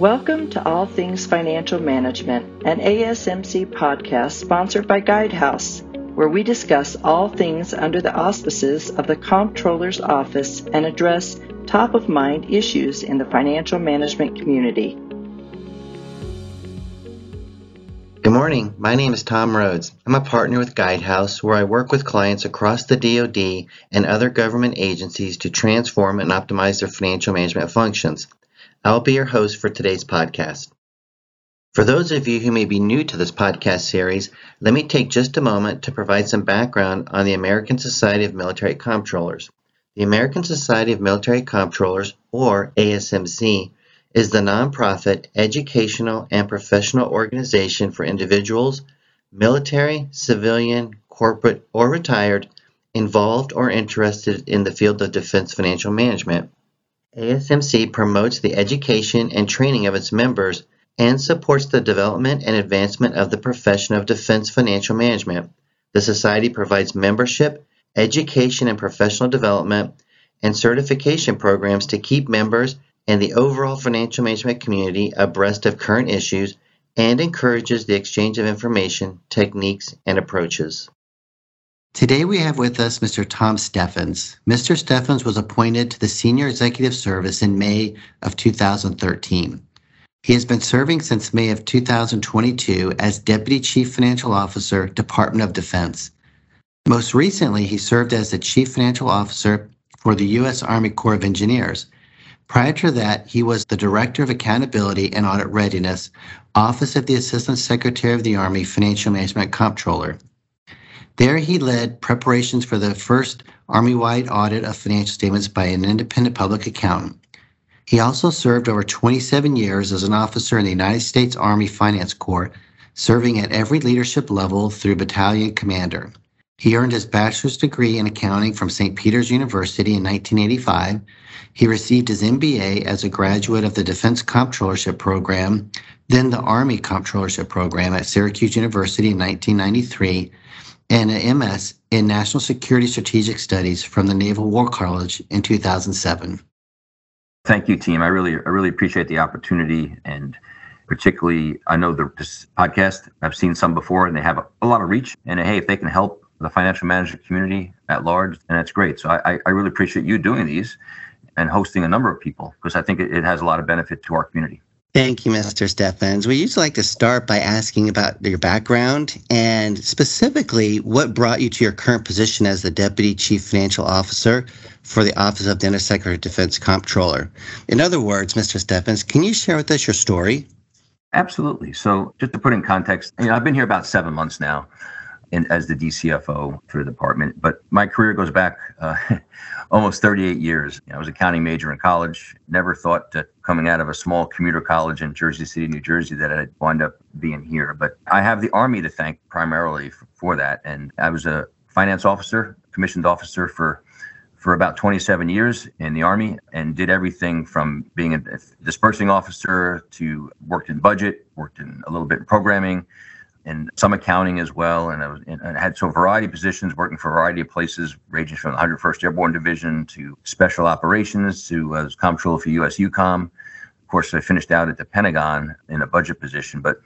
Welcome to All Things Financial Management, an ASMC podcast sponsored by Guidehouse, where we discuss all things under the auspices of the Comptroller's Office and address top of mind issues in the financial management community. Good morning. My name is Tom Rhodes. I'm a partner with Guidehouse, where I work with clients across the DoD and other government agencies to transform and optimize their financial management functions. I'll be your host for today's podcast. For those of you who may be new to this podcast series, let me take just a moment to provide some background on the American Society of Military Comptrollers. The American Society of Military Comptrollers, or ASMC, is the nonprofit educational and professional organization for individuals, military, civilian, corporate, or retired, involved or interested in the field of defense financial management. ASMC promotes the education and training of its members and supports the development and advancement of the profession of defense financial management. The Society provides membership, education and professional development, and certification programs to keep members and the overall financial management community abreast of current issues and encourages the exchange of information, techniques, and approaches. Today we have with us Mr. Tom Steffens. Mr. Steffens was appointed to the Senior Executive Service in May of 2013. He has been serving since May of 2022 as Deputy Chief Financial Officer, Department of Defense. Most recently, he served as the Chief Financial Officer for the U.S. Army Corps of Engineers. Prior to that, he was the Director of Accountability and Audit Readiness, Office of the Assistant Secretary of the Army Financial Management Comptroller. There, he led preparations for the first Army wide audit of financial statements by an independent public accountant. He also served over 27 years as an officer in the United States Army Finance Corps, serving at every leadership level through battalion commander. He earned his bachelor's degree in accounting from St. Peter's University in 1985. He received his MBA as a graduate of the Defense Comptrollership Program, then the Army Comptrollership Program at Syracuse University in 1993, and an MS in National Security Strategic Studies from the Naval War College in 2007. Thank you, team. I really, I really appreciate the opportunity, and particularly, I know the, this podcast. I've seen some before, and they have a, a, lot of reach. And hey, if they can help the financial management community at large, and that's great. So I, I really appreciate you doing these and hosting a number of people because I think it, it has a lot of benefit to our community. Thank you, Mr. Steffens. We usually like to start by asking about your background and specifically what brought you to your current position as the Deputy Chief Financial Officer for the Office of the Undersecretary of Defense Comptroller. In other words, Mr. Steffens, can you share with us your story? Absolutely. So, just to put in context, you know, I've been here about seven months now in, as the DCFO for the department, but my career goes back uh, almost 38 years. I was a accounting major in college. Never thought that coming out of a small commuter college in Jersey City, New Jersey, that I'd wind up being here. But I have the Army to thank primarily for that. And I was a finance officer, commissioned officer for for about 27 years in the Army and did everything from being a disbursing officer to worked in budget, worked in a little bit in programming, and some accounting as well. And I, was, and I had so variety of positions working for a variety of places, ranging from the 101st Airborne Division to special operations to as comptroller for U.S. EUCOM. Of course, I finished out at the Pentagon in a budget position, but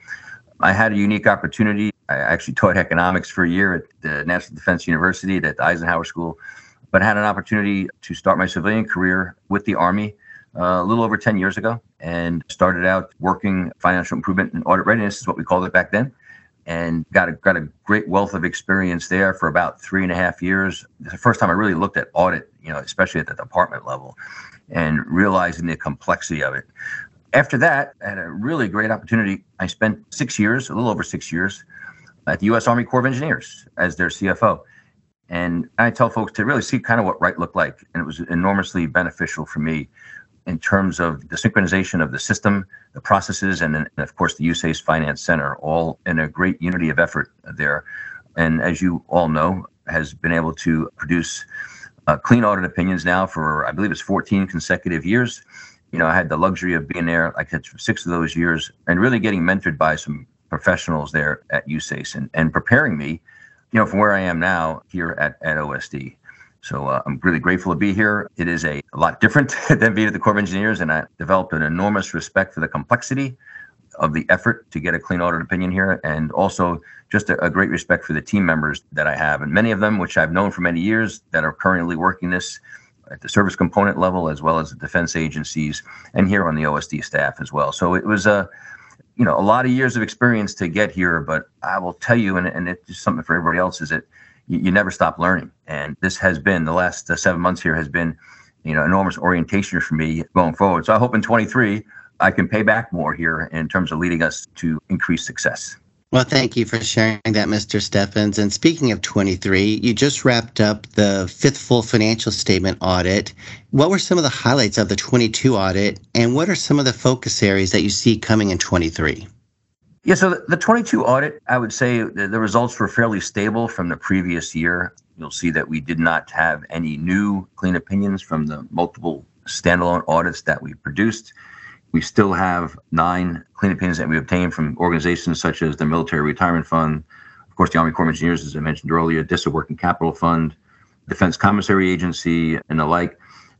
I had a unique opportunity. I actually taught economics for a year at the National Defense University at the Eisenhower School, but had an opportunity to start my civilian career with the Army uh, a little over 10 years ago and started out working financial improvement and audit readiness is what we called it back then and got a got a great wealth of experience there for about three and a half years. It's the first time I really looked at audit, you know, especially at the department level, and realizing the complexity of it. After that, I had a really great opportunity. I spent six years, a little over six years, at the U.S. Army Corps of Engineers as their CFO. And I tell folks to really see kind of what right looked like, and it was enormously beneficial for me in terms of the synchronization of the system, the processes, and then, of course, the USACE Finance Center, all in a great unity of effort there. And as you all know, has been able to produce uh, clean audit opinions now for, I believe it's 14 consecutive years. You know, I had the luxury of being there, like I for six of those years, and really getting mentored by some professionals there at USACE and, and preparing me, you know, from where I am now here at, at OSD. So uh, I'm really grateful to be here. It is a, a lot different than being at the Corps of Engineers, and I developed an enormous respect for the complexity of the effort to get a clean audit opinion here, and also just a, a, great respect for the team members that I have, and many of them, which I've known for many years, that are currently working this at the service component level as well as the defense agencies, and here on the OSD staff as well. So it was a you know a lot of years of experience to get here, but I will tell you, and, and it's something for everybody else, is that you, you never stop learning, and this has been the last uh, seven months here has been you know enormous orientation for me going forward. So I hope in 23 I can pay back more here in terms of leading us to increased success. Well, thank you for sharing that, Mr. Steffens. And speaking of 23, you just wrapped up the fifth full financial statement audit. What were some of the highlights of the 22 audit, and what are some of the focus areas that you see coming in 23? Yeah, so the, the 22 audit, I would say the, the results were fairly stable from the previous year. You'll see that we did not have any new clean opinions from the multiple standalone audits that we produced. We still have nine clean opinions that we obtained from organizations such as the Military Retirement Fund, of course, the Army Corps of Engineers, as I mentioned earlier, DISA Working Capital Fund, Defense Commissary Agency, and the like.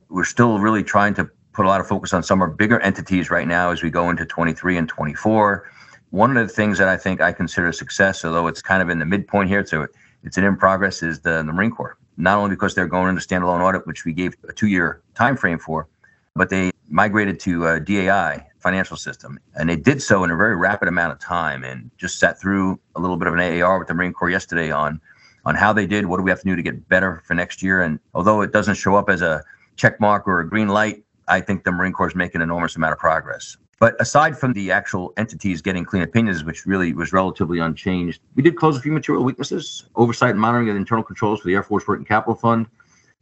We're still really trying to put a lot of focus on some of our bigger entities right now as we go into 23 and 24. One of the things that I think I consider a success, although it's kind of in the midpoint here, so it's an in progress, is the, the Marine Corps. Not only because they're going into standalone audit, which we gave a two-year time frame for, but they migrated to uh, a DAI financial system. And they did so in a very rapid amount of time and just sat through a little bit of an AAR with the Marine Corps yesterday on on how they did, what do we have to do to get better for next year. And although it doesn't show up as a check mark or a green light, I think the Marine Corps is making an enormous amount of progress. But aside from the actual entities getting clean opinions, which really was relatively unchanged, we did close a few material weaknesses, oversight and monitoring of internal controls for the Air Force Working Capital Fund,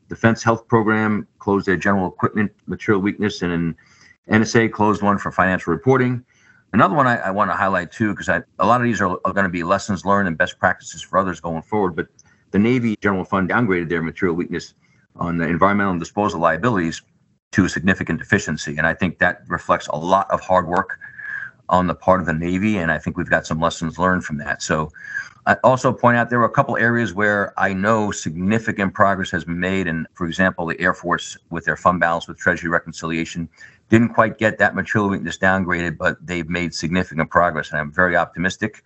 Defense Health Program closed their general equipment material weakness, and an NSA closed one for financial reporting. Another one I, I want to highlight too, because a lot of these are, are going to be lessons learned and best practices for others going forward. But the Navy General Fund downgraded their material weakness on the environmental and disposal liabilities to a significant deficiency. And I think that reflects a lot of hard work on the part of the Navy. And I think we've got some lessons learned from that. So I also point out there were a couple areas where I know significant progress has been made. And for example, the Air Force with their fund balance with Treasury reconciliation didn't quite get that material weakness downgraded, but they've made significant progress. And I'm very optimistic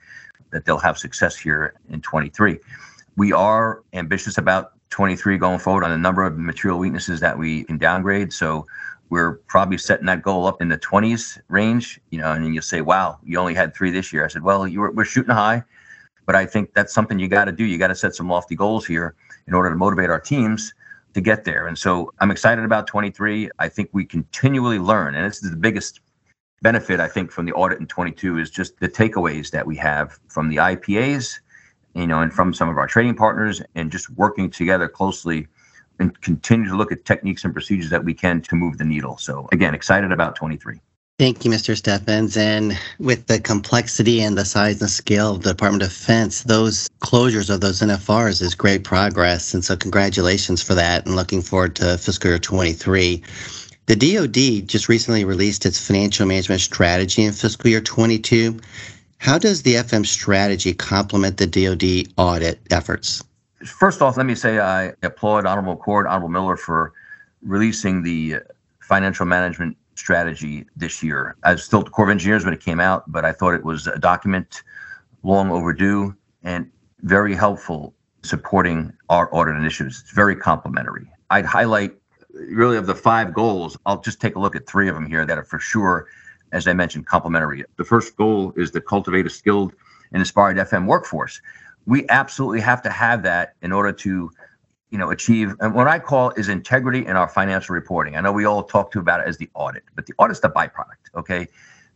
that they'll have success here in 23. We are ambitious about 23 going forward on the number of material weaknesses that we can downgrade. So we're probably setting that goal up in the 20s range, you know, and you'll say, wow, you only had three this year. I said, well, you were, we're shooting high but I think that's something you got to do. You got to set some lofty goals here in order to motivate our teams to get there. And so I'm excited about 23. I think we continually learn, and this is the biggest benefit I think from the audit in 22 is just the takeaways that we have from the IPAs, you know, and from some of our trading partners, and just working together closely and continue to look at techniques and procedures that we can to move the needle. So again, excited about 23. Thank you, Mr. Steffens. And with the complexity and the size and scale of the Department of Defense, those closures of those NFRs is great progress. And so, congratulations for that and looking forward to fiscal year 23. The DoD just recently released its financial management strategy in fiscal year 22. How does the FM strategy complement the DoD audit efforts? First off, let me say I applaud Honorable Cord, Honorable Miller for releasing the financial management strategy this year. I was still at the Corps of Engineers when it came out, but I thought it was a document long overdue and very helpful supporting our audit initiatives. It's very complementary. I'd highlight really of the five goals, I'll just take a look at three of them here that are for sure, as I mentioned, complementary. The first goal is to cultivate a skilled and inspired FM workforce. We absolutely have to have that in order to you know, achieve and what I call is integrity in our financial reporting. I know we all talk to about it as the audit, but the audit's the byproduct. Okay.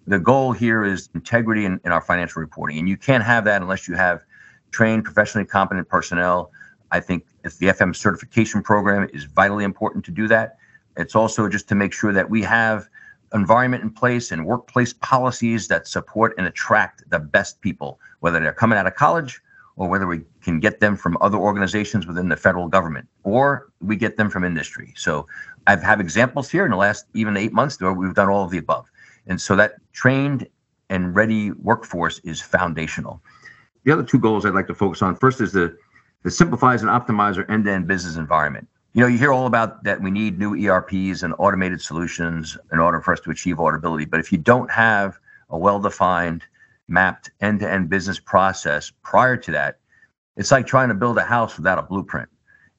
The goal here is integrity in, in our financial reporting. And you can't have that unless you have trained, professionally competent personnel. I think if the FM certification program is vitally important to do that. It's also just to make sure that we have environment in place and workplace policies that support and attract the best people, whether they're coming out of college or whether we can get them from other organizations within the federal government or we get them from industry. So I have examples here in the last even eight months where we've done all of the above. And so that trained and ready workforce is foundational. The other two goals I'd like to focus on first is the, the simplifies and optimize our end-to-end business environment. You know, you hear all about that we need new ERPs and automated solutions in order for us to achieve auditability. But if you don't have a well defined, mapped end to end business process prior to that, it's like trying to build a house without a blueprint.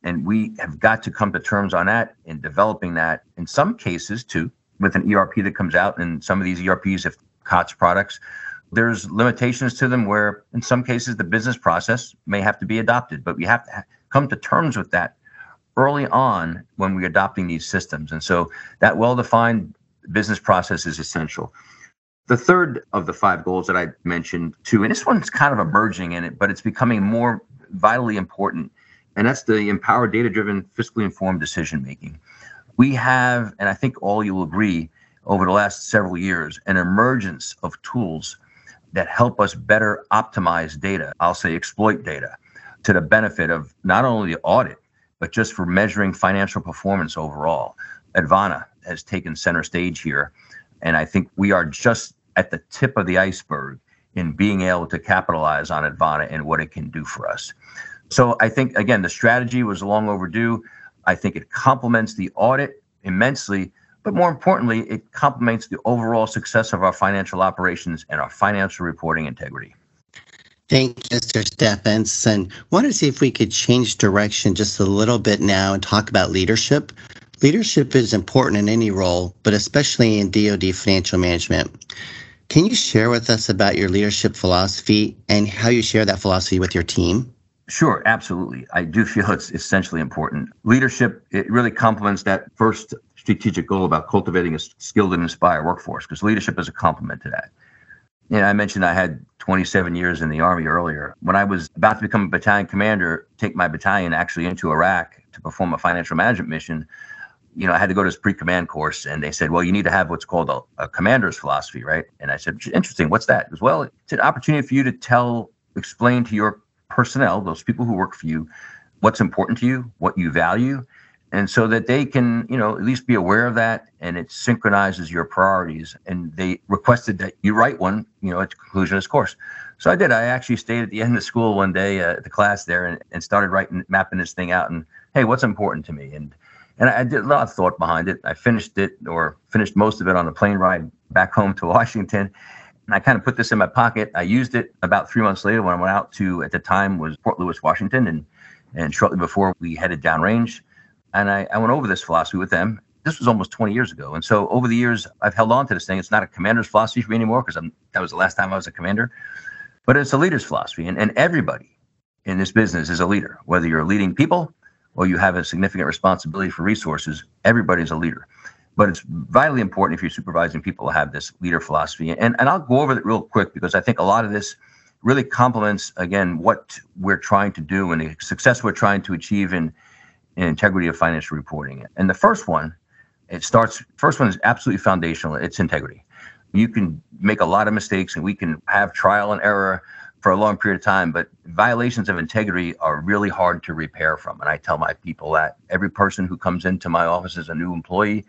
And we have got to come to terms on that in developing that in some cases too, with an ERP that comes out. And some of these ERPs, if COTS products, there's limitations to them where in some cases the business process may have to be adopted, but we have to come to terms with that early on when we're adopting these systems. And so that well defined business process is essential. The third of the five goals that I mentioned too, and this one's kind of emerging in it, but it's becoming more vitally important, and that's the empower data driven, fiscally informed decision making. We have, and I think all you'll agree, over the last several years, an emergence of tools that help us better optimize data. I'll say exploit data to the benefit of not only the audit, but just for measuring financial performance overall. Advana has taken center stage here. And I think we are just at the tip of the iceberg in being able to capitalize on Advana and what it can do for us. So I think, again, the strategy was long overdue. I think it complements the audit immensely, but more importantly, it complements the overall success of our financial operations and our financial reporting integrity. Thank you, Mr. Steffens. And wanted to see if we could change direction just a little bit now and talk about leadership. Leadership is important in any role, but especially in DoD financial management. Can you share with us about your leadership philosophy and how you share that philosophy with your team? Sure, absolutely. I do feel it's essentially important. Leadership, it really complements that first strategic goal about cultivating a skilled and inspired workforce because leadership is a complement to that. Know, I mentioned I had 27 years in the Army earlier. When I was about to become a battalion commander, take my battalion actually into Iraq to perform a financial management mission, you know, I had to go to this pre-command course, and they said, "Well, you need to have what's called a, a commander's philosophy, right?" And I said, "Interesting. What's that?" As well, it's an opportunity for you to tell, explain to your personnel, those people who work for you, what's important to you, what you value, and so that they can you know at least be aware of that and it synchronizes your priorities. And they requested that you write one you know at the conclusion of this course. So i did. I actually stayed at the end of school one day uh, at the class there and, and started writing mapping this thing out and hey what's important to me? And and i did a lot of thought behind it. I finished it or finished most of it on the plane ride back home to washington. And i kind of put this in my pocket. I used it about three months later when i went out to at the time was Fort Lewis washington and and shortly before we headed downrange and I, I went over this philosophy with them. This was almost 20 years ago. And so over the years, I've held on to this thing. It's not a commander's philosophy for me anymore because that was the last time I was a commander, but it's a leader's philosophy. And, and everybody in this business is a leader, whether you're leading people or you have a significant responsibility for resources, everybody's a leader. But it's vitally important if you're supervising people to have this leader philosophy. And, and I'll go over it real quick because I think a lot of this really complements, again, what we're trying to do and the success we're trying to achieve in and integrity of financial reporting. And the first one, it starts, first one is absolutely foundational. It's integrity. You can make a lot of mistakes and we can have trial and error for a long period of time, but violations of integrity are really hard to repair from. And I tell my people that every person who comes into my office as a new employee,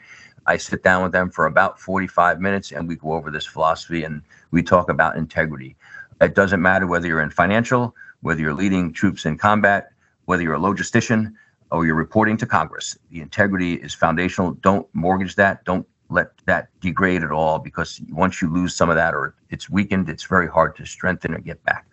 I sit down with them for about 45 minutes and we go over this philosophy and we talk about integrity. It doesn't matter whether you're in financial, whether you're leading troops in combat, whether you're a logistician, or you're reporting to Congress. The integrity is foundational. Don't mortgage that. Don't let that degrade at all because once you lose some of that or it's weakened, it's very hard to strengthen or get back.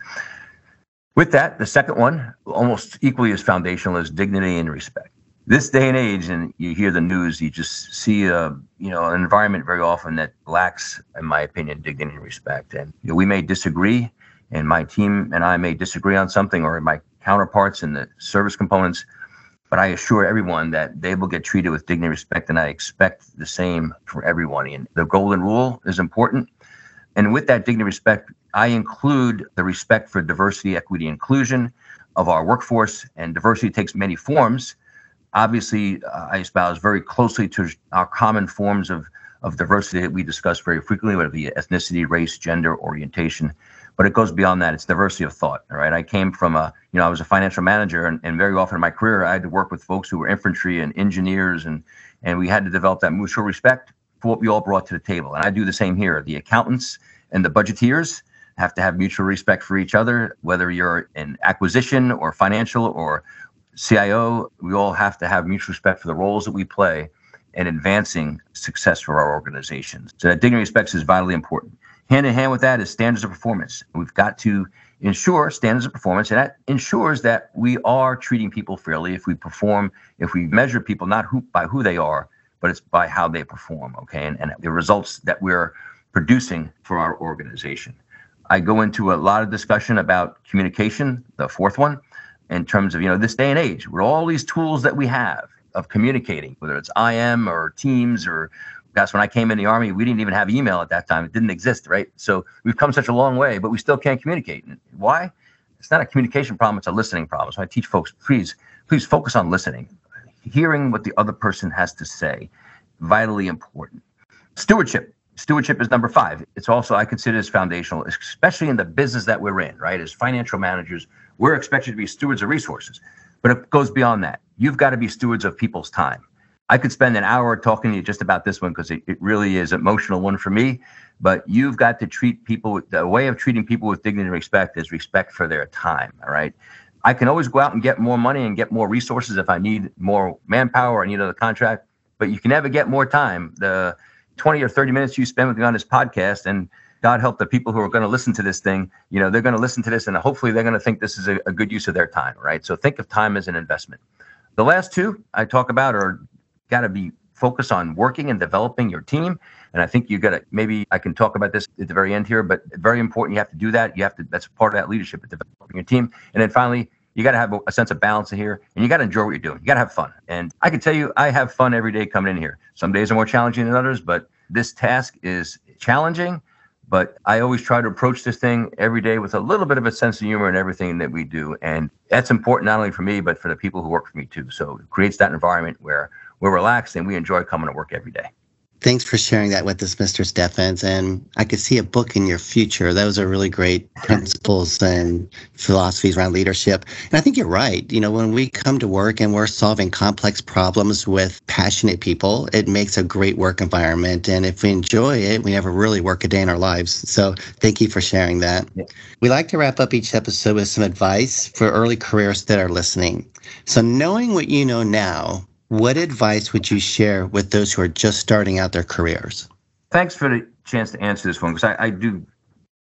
With that, the second one, almost equally as foundational, is dignity and respect. This day and age, and you hear the news, you just see a you know an environment very often that lacks, in my opinion, dignity and respect. And you know, we may disagree, and my team and I may disagree on something, or my counterparts in the service components but I assure everyone that they will get treated with dignity and respect, and I expect the same for everyone. And the golden rule is important. And with that dignity and respect, I include the respect for diversity, equity, inclusion of our workforce, and diversity takes many forms. Obviously, uh, I espouse very closely to our common forms of, of diversity that we discuss very frequently, whether it be ethnicity, race, gender, orientation but it goes beyond that. It's diversity of thought. right? I came from a, you know, I was a financial manager, and, and very often in my career, I had to work with folks who were infantry and engineers, and and we had to develop that mutual respect for what we all brought to the table. And I do the same here. The accountants and the budgeteers have to have mutual respect for each other, whether you're in acquisition or financial or CIO, we all have to have mutual respect for the roles that we play in advancing success for our organizations. So that dignity and respect is vitally important. Hand in hand with that is standards of performance. We've got to ensure standards of performance, and that ensures that we are treating people fairly. If we perform, if we measure people not who, by who they are, but it's by how they perform, okay, and, and the results that we're producing for our organization. I go into a lot of discussion about communication, the fourth one, in terms of you know this day and age, with all these tools that we have of communicating, whether it's IM or Teams or that's when I came in the army. We didn't even have email at that time; it didn't exist, right? So we've come such a long way, but we still can't communicate. Why? It's not a communication problem; it's a listening problem. So I teach folks, please, please focus on listening, hearing what the other person has to say, vitally important. Stewardship. Stewardship is number five. It's also I consider as foundational, especially in the business that we're in, right? As financial managers, we're expected to be stewards of resources, but it goes beyond that. You've got to be stewards of people's time I could spend an hour talking to you just about this one because it, it really is emotional one for me. But you've got to treat people the way of treating people with dignity and respect is respect for their time. All right. I can always go out and get more money and get more resources if I need more manpower I need another contract, but you can never get more time. The 20 or 30 minutes you spend with me on this podcast and God help the people who are going to listen to this thing, you know, they're going to listen to this and hopefully they're going to think this is a, a good use of their time, right? So think of time as an investment. The last two I talk about are got to be focused on working and developing your team. And I think you got to maybe I can talk about this at the very end here, but very important. You have to do that. You have to. That's part of that leadership, developing your team. And then finally, you got to have a, sense of balance in here, and you got to enjoy what you're doing. You got to have fun. And I can tell you, I have fun every day coming in here. Some days are more challenging than others, but this task is challenging. But I always try to approach this thing every day with a little bit of a sense of humor in everything that we do. And that's important not only for me, but for the people who work for me too. So it creates that environment where we're relaxed and we enjoy coming to work every day. Thanks for sharing that with us, Mr. Steffens. And I could see a book in your future. Those are really great principles and philosophies around leadership. And I think you're right. You know, when we come to work and we're solving complex problems with passionate people, it makes a great work environment. And if we enjoy it, we never really work a day in our lives. So thank you for sharing that. Yeah. We like to wrap up each episode with some advice for early careers that are listening. So knowing what you know now, what advice would you share with those who are just starting out their careers? Thanks for the chance to answer this one because I, I do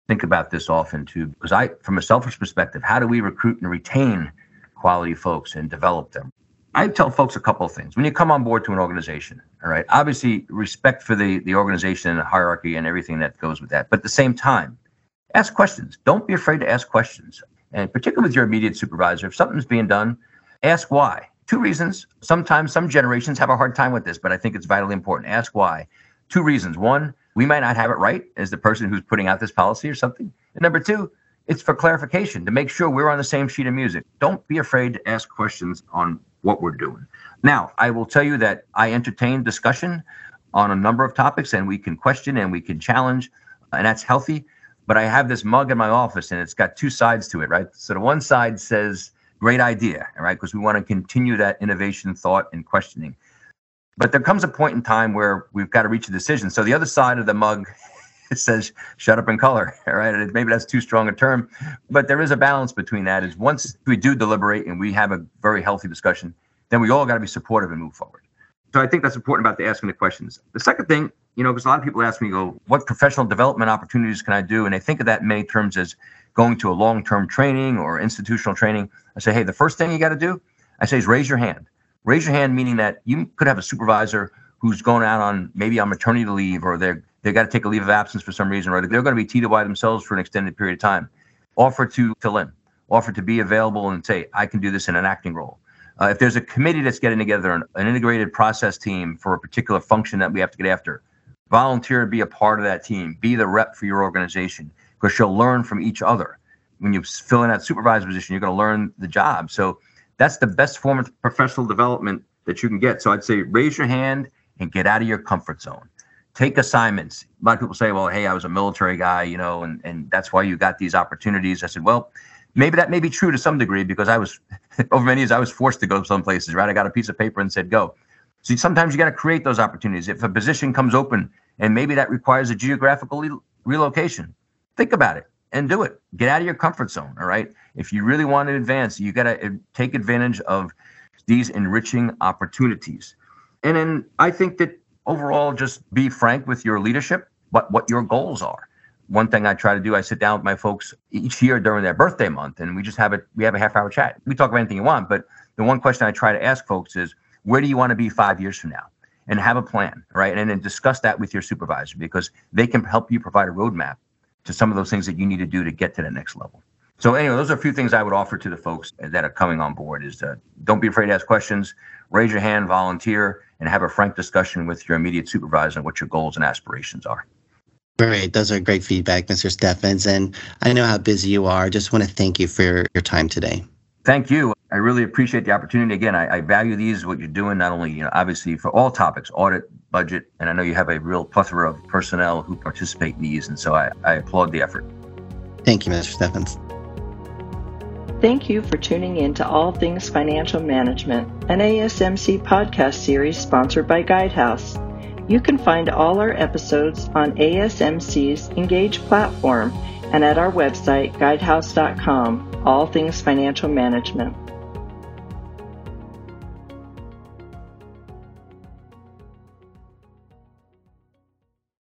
think about this often too. Because I, from a selfish perspective, how do we recruit and retain quality folks and develop them? I tell folks a couple of things. When you come on board to an organization, all right, obviously respect for the, the organization and the hierarchy and everything that goes with that. But at the same time, ask questions. Don't be afraid to ask questions. And particularly with your immediate supervisor, if something's being done, ask why. Two reasons. Sometimes some generations have a hard time with this, but I think it's vitally important. Ask why. Two reasons. One, we might not have it right as the person who's putting out this policy or something. And number two, it's for clarification to make sure we're on the same sheet of music. Don't be afraid to ask questions on what we're doing. Now, I will tell you that I entertain discussion on a number of topics and we can question and we can challenge, and that's healthy. But I have this mug in my office and it's got two sides to it, right? So the one side says, Great idea, right? Because we want to continue that innovation, thought, and questioning. But there comes a point in time where we've got to reach a decision. So the other side of the mug says shut up and color all right and maybe that's too strong a term but there is a balance between that is once we do deliberate and we have a very healthy discussion then we all got to be supportive and move forward so i think that's important about the asking the questions the second thing you know because a lot of people ask me go what professional development opportunities can i do and they think of that in many terms as going to a long-term training or institutional training, I say, hey, the first thing you got to do, I say, is raise your hand. Raise your hand, meaning that you could have a supervisor who's going out on maybe on maternity leave or they're they got to take a leave of absence for some reason, or they're going to be TDY by themselves for an extended period of time. Offer to fill in, offer to be available and say, I can do this in an acting role. Uh, if there's a committee that's getting together, an, an integrated process team for a particular function that we have to get after, volunteer to be a part of that team, be the rep for your organization because you'll learn from each other. When you fill in that supervisor position, you're going to learn the job. So that's the best form of professional development that you can get. So I'd say raise your hand and get out of your comfort zone. Take assignments. A lot of people say, well, hey, I was a military guy, you know, and, and that's why you got these opportunities. I said, well, maybe that may be true to some degree because I was, over many years, I was forced to go some places, right? I got a piece of paper and said, go. So sometimes you got to create those opportunities. If a position comes open and maybe that requires a geographical relocation, Think about it. and do it. Get out of your comfort zone. All right. If you really want to advance, you got to uh, take advantage of these enriching opportunities. And then I think that overall, just be frank with your leadership, but what your goals are. One thing I try to do, I sit down with my folks each year during their birthday month, and we just have it. We have a half hour chat. We talk about anything you want, but the one question I try to ask folks is, where do you want to be five years from now? And have a plan, right? And then discuss that with your supervisor because they can help you provide a roadmap to some of those things that you need to do to get to the next level. So anyway, those are a few things I would offer to the folks that are coming on board is uh, don't be afraid to ask questions, raise your hand, volunteer, and have a frank discussion with your immediate supervisor on what your goals and aspirations are. Great. Those are great feedback, Mr. Steffens. And I know how busy you are. Just want to thank you for your time today. Thank you. I really appreciate the opportunity. Again, I, I, value these, what you're doing, not only, you know, obviously for all topics, audit, budget, and I know you have a real plethora of personnel who participate in these. And so I, I applaud the effort. Thank you, Mr. Steffens. Thank you for tuning in to All Things Financial Management, an ASMC podcast series sponsored by Guidehouse. You can find all our episodes on ASMC's Engage platform and at our website, guidehouse.com, All Things Financial Management.